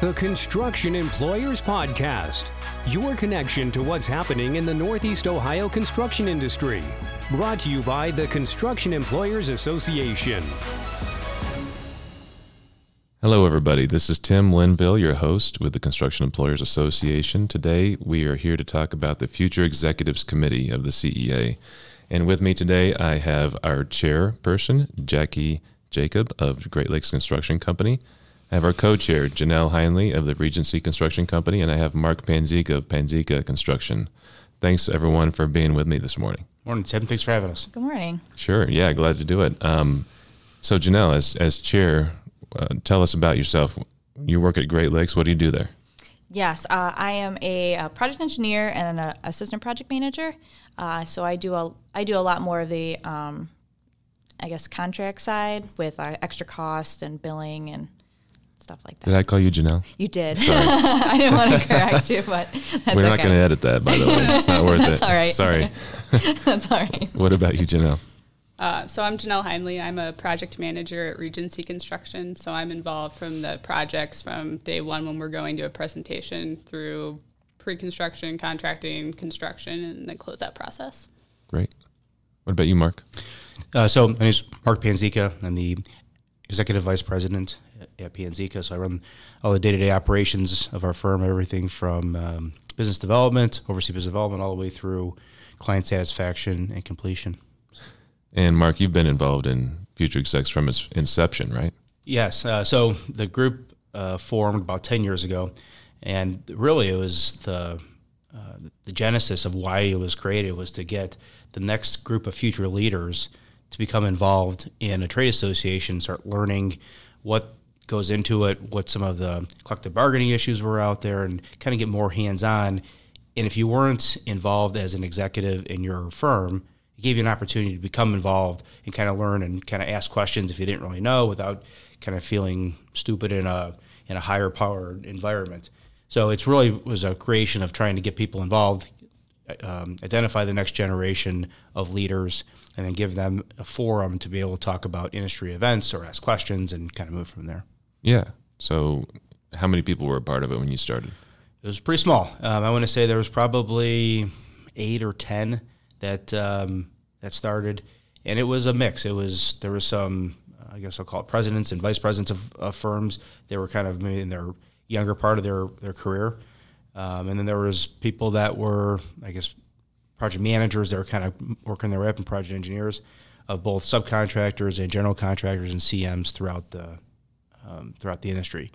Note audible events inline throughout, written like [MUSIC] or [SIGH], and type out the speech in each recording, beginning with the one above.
the Construction Employers Podcast, your connection to what's happening in the Northeast Ohio construction industry. Brought to you by the Construction Employers Association. Hello, everybody. This is Tim Linville, your host with the Construction Employers Association. Today, we are here to talk about the Future Executives Committee of the CEA. And with me today, I have our chairperson, Jackie Jacob of Great Lakes Construction Company. I have our co-chair, Janelle Heinle of the Regency Construction Company, and I have Mark Panzica of Panzica Construction. Thanks, everyone, for being with me this morning. Morning, Tim. Thanks for having us. Good morning. Sure. Yeah, glad to do it. Um, so, Janelle, as, as chair, uh, tell us about yourself. You work at Great Lakes. What do you do there? Yes, uh, I am a, a, project engineer and an assistant project manager. Uh, so I do a I do a lot more of the um, I guess contract side with uh, extra cost and billing and stuff like that. Did I call you Janelle? You did. [LAUGHS] I didn't want to [LAUGHS] correct you, but we're not okay. going to edit that. By the way, it's not worth [LAUGHS] that's it. All right. Sorry. that's all right. What about you, Janelle? Uh, so I'm Janelle Heinle. I'm a project manager at Regency Construction. So I'm involved from the projects from day one when we're going to a presentation through pre-construction, contracting, construction, and the closeout process. Great. What about you, Mark? Uh, so my name is Mark Panzica. I'm the executive vice president at Panzica. So I run all the day-to-day operations of our firm, everything from um, business development, oversee business development, all the way through client satisfaction and completion. And Mark, you've been involved in Future Execs from its inception, right? Yes. Uh, so the group uh, formed about 10 years ago. And really, it was the, uh, the genesis of why it was created was to get the next group of future leaders to become involved in a trade association, start learning what goes into it, what some of the collective bargaining issues were out there, and kind of get more hands on. And if you weren't involved as an executive in your firm, it gave you an opportunity to become involved and kind of learn and kind of ask questions if you didn't really know without kind of feeling stupid in a in a higher power environment. So it's really was a creation of trying to get people involved, um, identify the next generation of leaders, and then give them a forum to be able to talk about industry events or ask questions and kind of move from there. Yeah. So, how many people were a part of it when you started? It was pretty small. Um, I want to say there was probably eight or ten that um, that started, and it was a mix. It was there was some, I guess I'll call it presidents and vice presidents of, of firms. They were kind of maybe in their younger part of their their career, um, and then there was people that were, I guess, project managers. They were kind of working their way up in project engineers of both subcontractors and general contractors and CMs throughout the um, throughout the industry.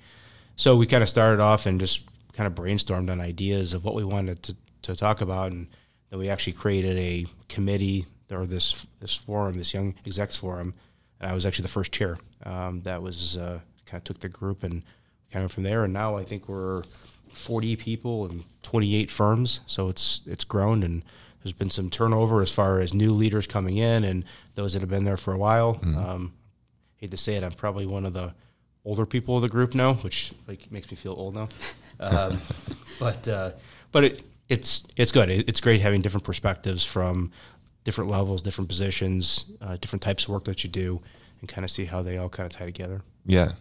So we kind of started off and just kind of brainstormed on ideas of what we wanted to, to talk about, and then we actually created a committee or this this forum, this young execs forum. And I was actually the first chair. Um, that was uh, kind of took the group and kind of from there. And now I think we're 40 people and 28 firms. So it's it's grown and there's been some turnover as far as new leaders coming in and those that have been there for a while. Mm-hmm. Um, hate to say it, I'm probably one of the older people of the group now, which like makes me feel old now. Um, [LAUGHS] but uh, but it, it's it's good. It, it's great having different perspectives from different levels, different positions, uh, different types of work that you do, and kind of see how they all kind of tie together. Yeah,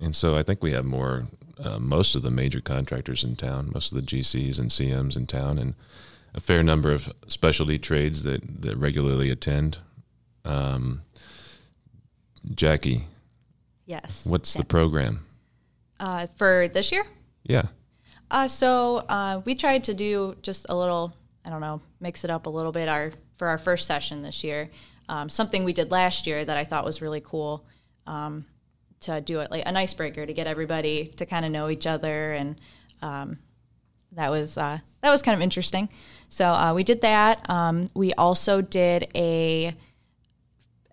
and so I think we have more. Uh, most of the major contractors in town, most of the GCs and CMs in town, and a fair number of specialty trades that, that regularly attend. Um, Jackie. Yes. What's the program? Uh, for this year? Yeah. Uh, so uh, we tried to do just a little, I don't know, mix it up a little bit our for our first session this year. Um, something we did last year that I thought was really cool um, to do it like an icebreaker to get everybody to kind of know each other and um, that was uh, that was kind of interesting. So uh, we did that. Um, we also did a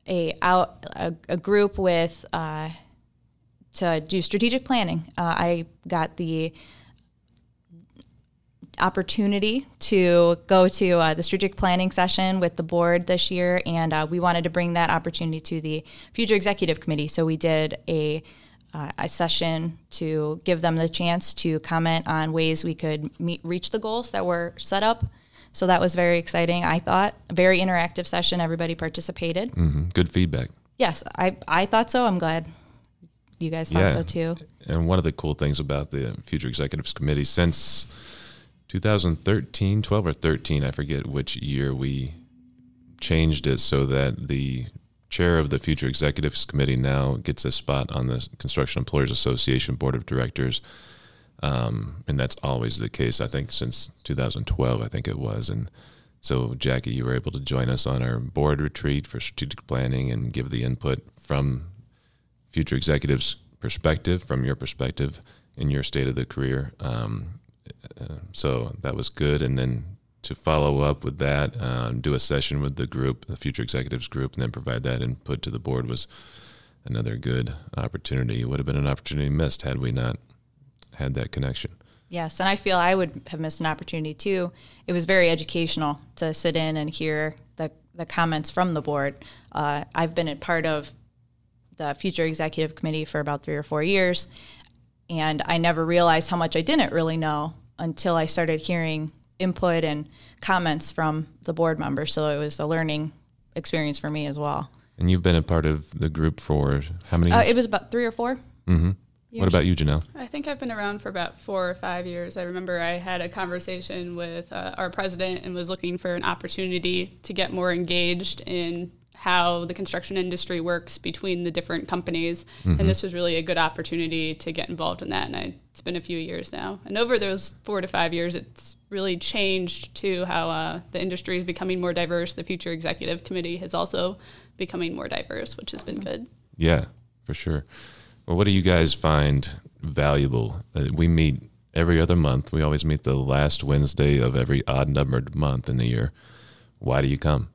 a out a, a group with uh, to do strategic planning. Uh, I got the opportunity to go to uh, the strategic planning session with the board this year, and uh, we wanted to bring that opportunity to the future executive committee. So we did a uh, a session to give them the chance to comment on ways we could meet, reach the goals that were set up. So that was very exciting. I thought a very interactive session. Everybody participated. Mm-hmm. Good feedback. Yes, I I thought so. I'm glad you guys thought Yeah. so too. And one of the cool things about the Future Executives Committee since 2013, 12 or 13, I forget which year we changed it so that the chair of the Future Executives Committee now gets a spot on the Construction Employers Association Board of Directors. Um, and that's always the case, I think, since 2012, I think it was. And so, Jackie, you were able to join us on our board retreat for strategic planning and give the input from future executives' perspective, from your perspective in your state of the career. Um, uh, so that was good. And then to follow up with that, uh, do a session with the group, the future executives group, and then provide that input to the board was another good opportunity. It would have been an opportunity missed had we not had that connection. Yes, and I feel I would have missed an opportunity too. It was very educational to sit in and hear the, the comments from the board. Uh, I've been a part of the future executive committee for about three or four years, and I never realized how much I didn't really know until I started hearing input and comments from the board members. So it was a learning experience for me as well. And you've been a part of the group for how many Uh, years? it was about three or four. what about you, Janelle? I think I've been around for about four or five years. I remember I had a conversation with uh, our president and was looking for an opportunity to get more engaged in how the construction industry works between the different companies. And this was really a good opportunity to get involved in that. And I, it's been a few years now. And over those four to five years, it's really changed to how uh, the industry is becoming more diverse. The Future Executive Committee is also becoming more diverse, which has been good. Yeah, for sure. Well, what do you guys find valuable? Uh, we meet every other month. We always meet the last Wednesday of every odd numbered month in the year. Why do you come?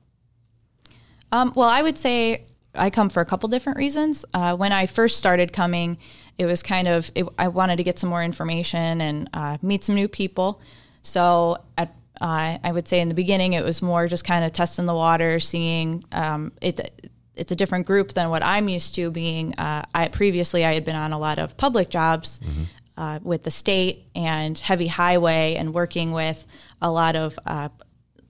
Um, well, I would say I come for a couple different reasons. Uh, when I first started coming, it was kind of it, I wanted to get some more information and uh, meet some new people. So at uh, I would say in the beginning it was more just kind of testing the water, seeing um, it. It's a different group than what I'm used to being. Uh, I previously I had been on a lot of public jobs uh, with the state and heavy highway and working with a lot of uh,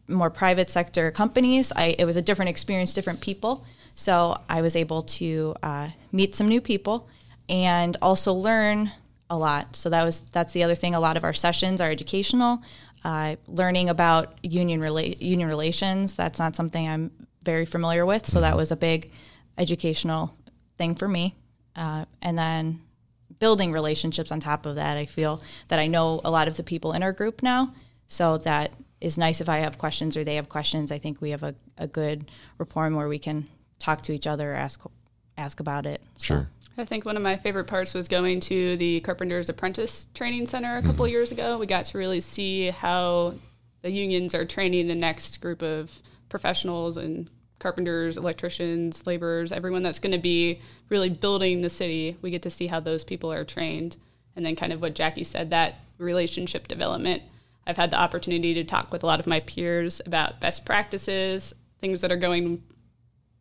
more private sector companies. I, it was a different experience, different people. So I was able to uh, meet some new people and also learn a lot. So that was that's the other thing. A lot of our sessions are educational, uh, learning about union rela- union relations. That's not something I'm very familiar with. So that was a big educational thing for me. Uh, and then building relationships on top of that. I feel that I know a lot of the people in our group now. So that is nice if I have questions or they have questions. I think we have a, a good rapport where we can talk to each other, ask ask about it. So- Sure. I think one of my favorite parts was going to the Carpenter's Apprentice Training Center a couple mm-hmm. years ago. We got to really see how the unions are training the next group of professionals and carpenters, electricians, laborers, everyone that's going to be really building the city. We get to see how those people are trained. And then, kind of what Jackie said that relationship development. I've had the opportunity to talk with a lot of my peers about best practices, things that are going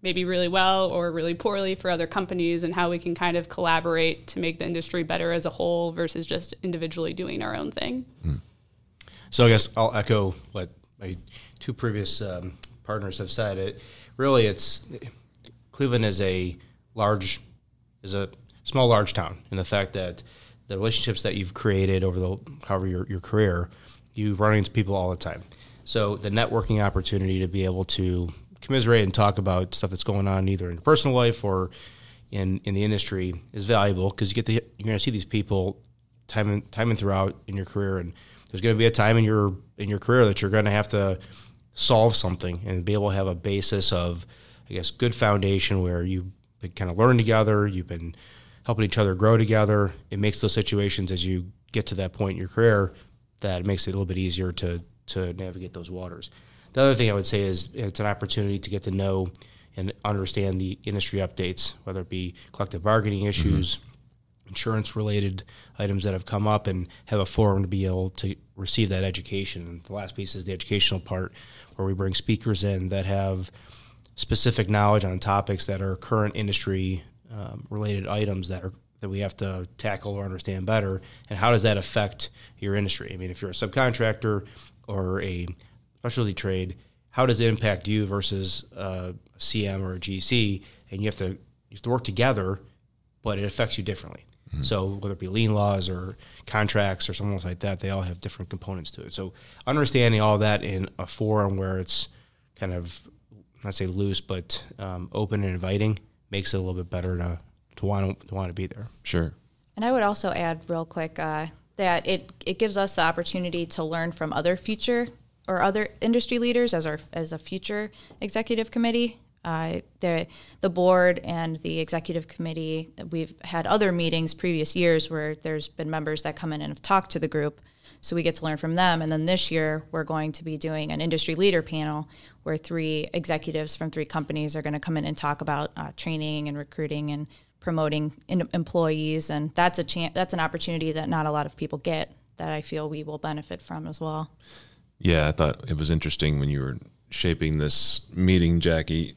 maybe really well or really poorly for other companies and how we can kind of collaborate to make the industry better as a whole versus just individually doing our own thing. So I guess I'll echo what my two previous um, partners have said. It really, it's Cleveland is a large, is a small large town, and the fact that the relationships that you've created over the however your, your career, you run into people all the time. So the networking opportunity to be able to commiserate and talk about stuff that's going on either in your personal life or in in the industry is valuable because you get to you're going to see these people time and time and throughout in your career and there's going to be a time in your in your career that you're going to have to solve something and be able to have a basis of I guess good foundation where you kind of learn together you've been helping each other grow together it makes those situations as you get to that point in your career that makes it a little bit easier to to navigate those waters the other thing I would say is it's an opportunity to get to know and understand the industry updates, whether it be collective bargaining issues, insurance related items that have come up, and have a forum to be able to receive that education. And the last piece is the educational part, where we bring speakers in that have specific knowledge on topics that are current industry um, related items that are that we have to tackle or understand better, and how does that affect your industry? I mean, if you're a subcontractor or a specialty trade, how does it impact you versus uh, a CM or a GC? And you have to you have to work together but it affects you differently. So whether it be lien laws or contracts or something like that, they all have different components to it. So understanding all that in a forum where it's kind of not say loose, but um, open and inviting makes it a little bit better to to want to want to be there. Sure. And I would also add real quick uh, that it, it gives us the opportunity to learn from other future or other industry leaders as our as a future executive committee. Uh, the the board and the executive committee. We've had other meetings previous years where there's been members that come in and have talked to the group, so we get to learn from them. And then this year we're going to be doing an industry leader panel where three executives from three companies are going to come in and talk about uh, training and recruiting and promoting in- employees, and that's a chance. That's an opportunity that not a lot of people get. That I feel we will benefit from as well. Yeah, I thought it was interesting when you were shaping this meeting, Jackie.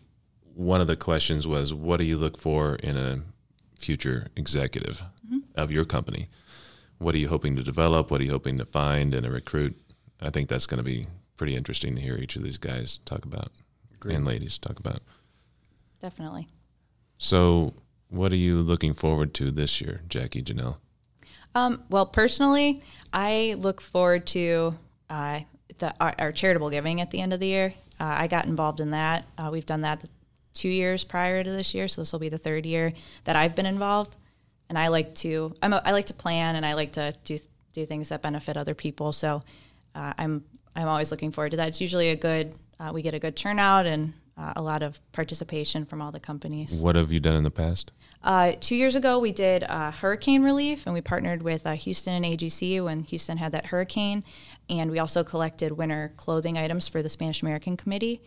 One of the questions was, "What do you look for in a future executive mm-hmm. of your company? What are you hoping to develop? What are you hoping to find in a recruit?" I think that's going to be pretty interesting to hear each of these guys talk about and ladies talk about. Definitely. So, what are you looking forward to this year, Jackie Janelle? Um, well, personally, I look forward to uh, the, our, our charitable giving at the end of the year. Uh, I got involved in that. Uh, we've done that two years prior to this year, so this will be the third year that I've been involved. And I like to I'm a, I like to plan and I like to do do things that benefit other people. So uh, I'm I'm always looking forward to that. It's usually a good uh, we get a good turnout and uh, a lot of participation from all the companies. What have you done in the past? Uh, two years ago, we did uh, hurricane relief, and we partnered with uh, Houston and AGC when Houston had that hurricane. And we also collected winter clothing items for the Spanish American Committee.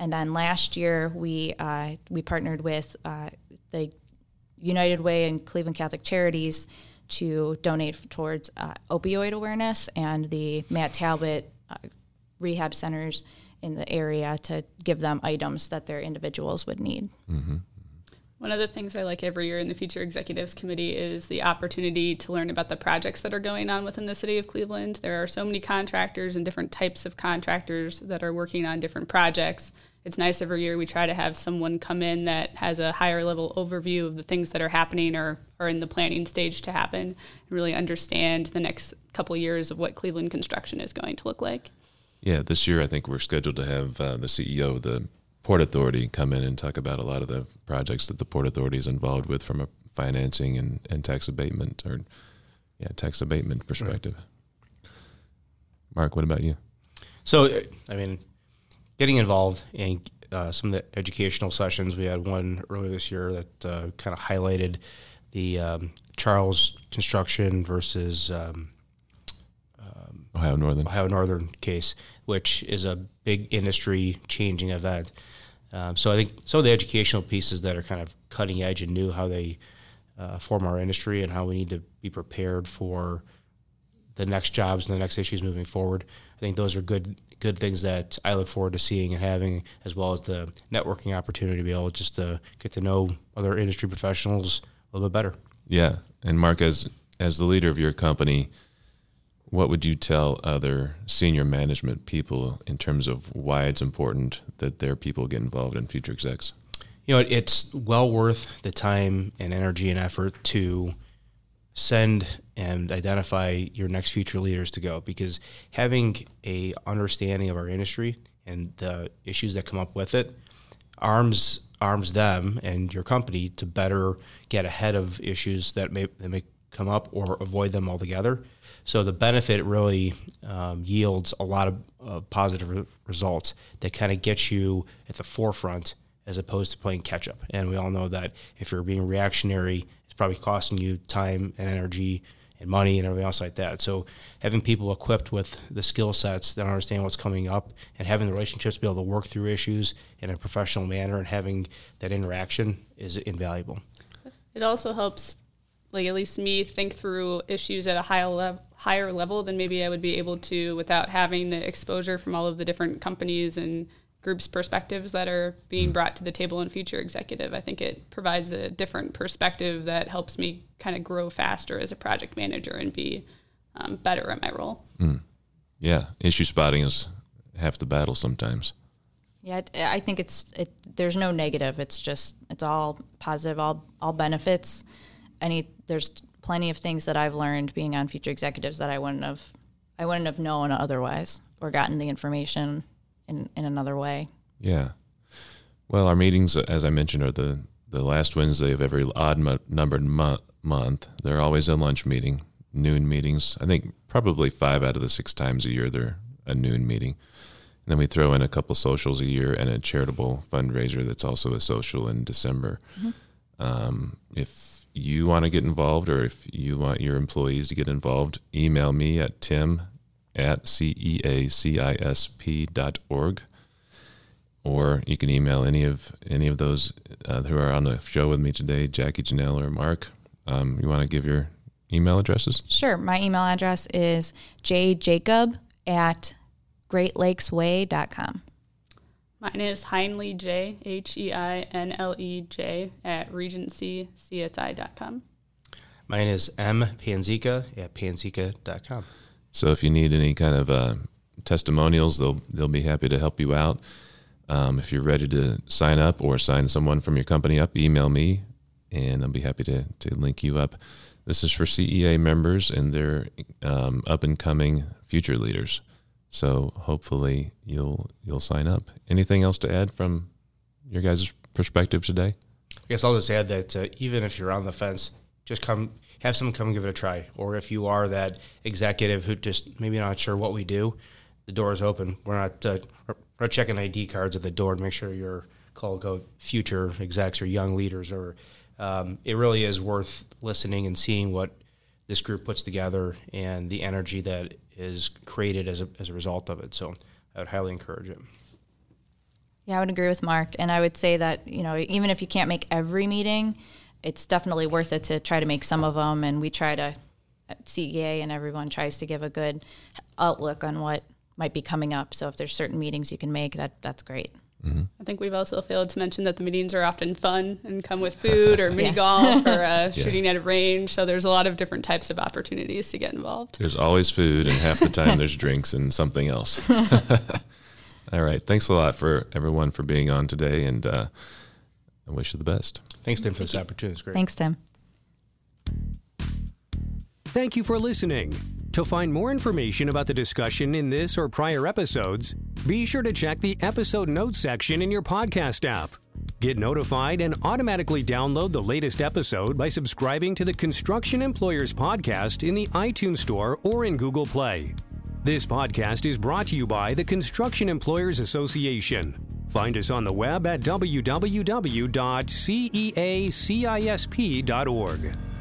And then last year, we uh, we partnered with uh, the United Way and Cleveland Catholic Charities to donate towards uh, opioid awareness and the Matt Talbot uh, rehab centers in the area to give them items that their individuals would need. Mm-hmm. One of the things I like every year in the Future Executives Committee is the opportunity to learn about the projects that are going on within the city of Cleveland. There are so many contractors and different types of contractors that are working on different projects. It's nice every year we try to have someone come in that has a higher level overview of the things that are happening or are in the planning stage to happen and really understand the next couple years of what Cleveland construction is going to look like. Yeah, this year I think we're scheduled to have uh, the CEO of the Port Authority come in and talk about a lot of the projects that the Port Authority is involved with from a financing and, and tax abatement or yeah tax abatement perspective. Mark, what about you? So, uh, I mean, getting involved in uh, some of the educational sessions, we had one earlier this year that uh, kind of highlighted the um, Charles construction versus um, Ohio Northern. Ohio Northern case, which is a big industry changing event. Um, so I think some of the educational pieces that are kind of cutting edge and new, how they uh, form our industry and how we need to be prepared for the next jobs and the next issues moving forward. I think those are good good things that I look forward to seeing and having, as well as the networking opportunity to be able just to get to know other industry professionals a little bit better. Yeah, and Mark, as as the leader of your company, what would you tell other senior management people in terms of why it's important that their people get involved in future execs? You know, it's well worth the time and energy and effort to send and identify your next future leaders to go because having a understanding of our industry and the issues that come up with it arms arms them and your company to better get ahead of issues that may that may come up or avoid them altogether. So the benefit really um, yields a lot of uh, positive re- results that kind of get you at the forefront as opposed to playing catch up. And we all know that if you're being reactionary, it's probably costing you time and energy and money and everything else like that. So having people equipped with the skill sets that understand what's coming up and having the relationships to be able to work through issues in a professional manner and having that interaction is invaluable. It also helps, like at least me, think through issues at a higher level, higher level than maybe I would be able to without having the exposure from all of the different companies and groups' perspectives that are being brought to the table in future executive. I think it provides a different perspective that helps me kind of grow faster as a project manager and be um, better at my role. Yeah, issue spotting is half the battle sometimes. Yeah, I I think it's it. There's no negative. It's just it's all positive, all all benefits, any there's plenty of things that I've learned being on future executives that I wouldn't have I wouldn't have known otherwise or gotten the information in, in another way. Yeah. Well, our meetings, as I mentioned, are the, the last Wednesday of every odd mo- numbered mo- month. They're always a lunch meeting, noon meetings. I think probably five out of the six times a year they're a noon meeting. And then we throw in a couple socials a year and a charitable fundraiser that's also a social in December. Mm-hmm. Um, if you want to get involved or if you want your employees to get involved, email me at tim at ceacisp.org or you can email any of any of those uh, who are on the show with me today, Jackie, Janelle, or Mark. Um, you want to give your email addresses? Sure. My email address is jjacob at greatlakesway.com. Mine is Heinle J, H E I N L E J, at regencycsi.com. Mine is M Panzica at panzica.com. So if you need any kind of uh, testimonials, they'll they'll be happy to help you out. Um, if you're ready to sign up or sign someone from your company up, email me, and I'll be happy to to link you up. This is for CEA members and their um, up and coming future leaders. So hopefully you'll you'll sign up. Anything else to add from your guys' perspective today? I guess I'll just add that uh, even if you're on the fence, just come have someone come give it a try. Or if you are that executive who just maybe not sure what we do, the door is open. We're not uh, we're not checking ID cards at the door to make sure you're called future execs or young leaders. Or um, it really is worth listening and seeing what this group puts together and the energy that is created as a as a result of it. So I would highly encourage it. Yeah, I would agree with Mark, and I would say that you know even if you can't make every meeting it's definitely worth it to try to make some of them. And we try to, uh, CEA and everyone tries to give a good outlook on what might be coming up. So if there's certain meetings you can make, that that's great. Mm-hmm. I think we've also failed to mention that the meetings are often fun and come with food or [LAUGHS] mini yeah. golf or uh, [LAUGHS] yeah. shooting at a range. So there's a lot of different types of opportunities to get involved. There's always food, and half the time there's drinks and something else. [LAUGHS] All right. Thanks a lot for everyone for being on today, and uh, I wish you the best. Thanks, Tim, for this opportunity. It's great. Thanks, Tim. Thank you for listening. To find more information about the discussion in this or prior episodes, be sure to check the episode notes section in your podcast app. Get notified and automatically download the latest episode by subscribing to the Construction Employers Podcast in the iTunes Store or in Google Play. This podcast is brought to you by the Construction Employers Association. Find us on the web at www.ceacisp.org.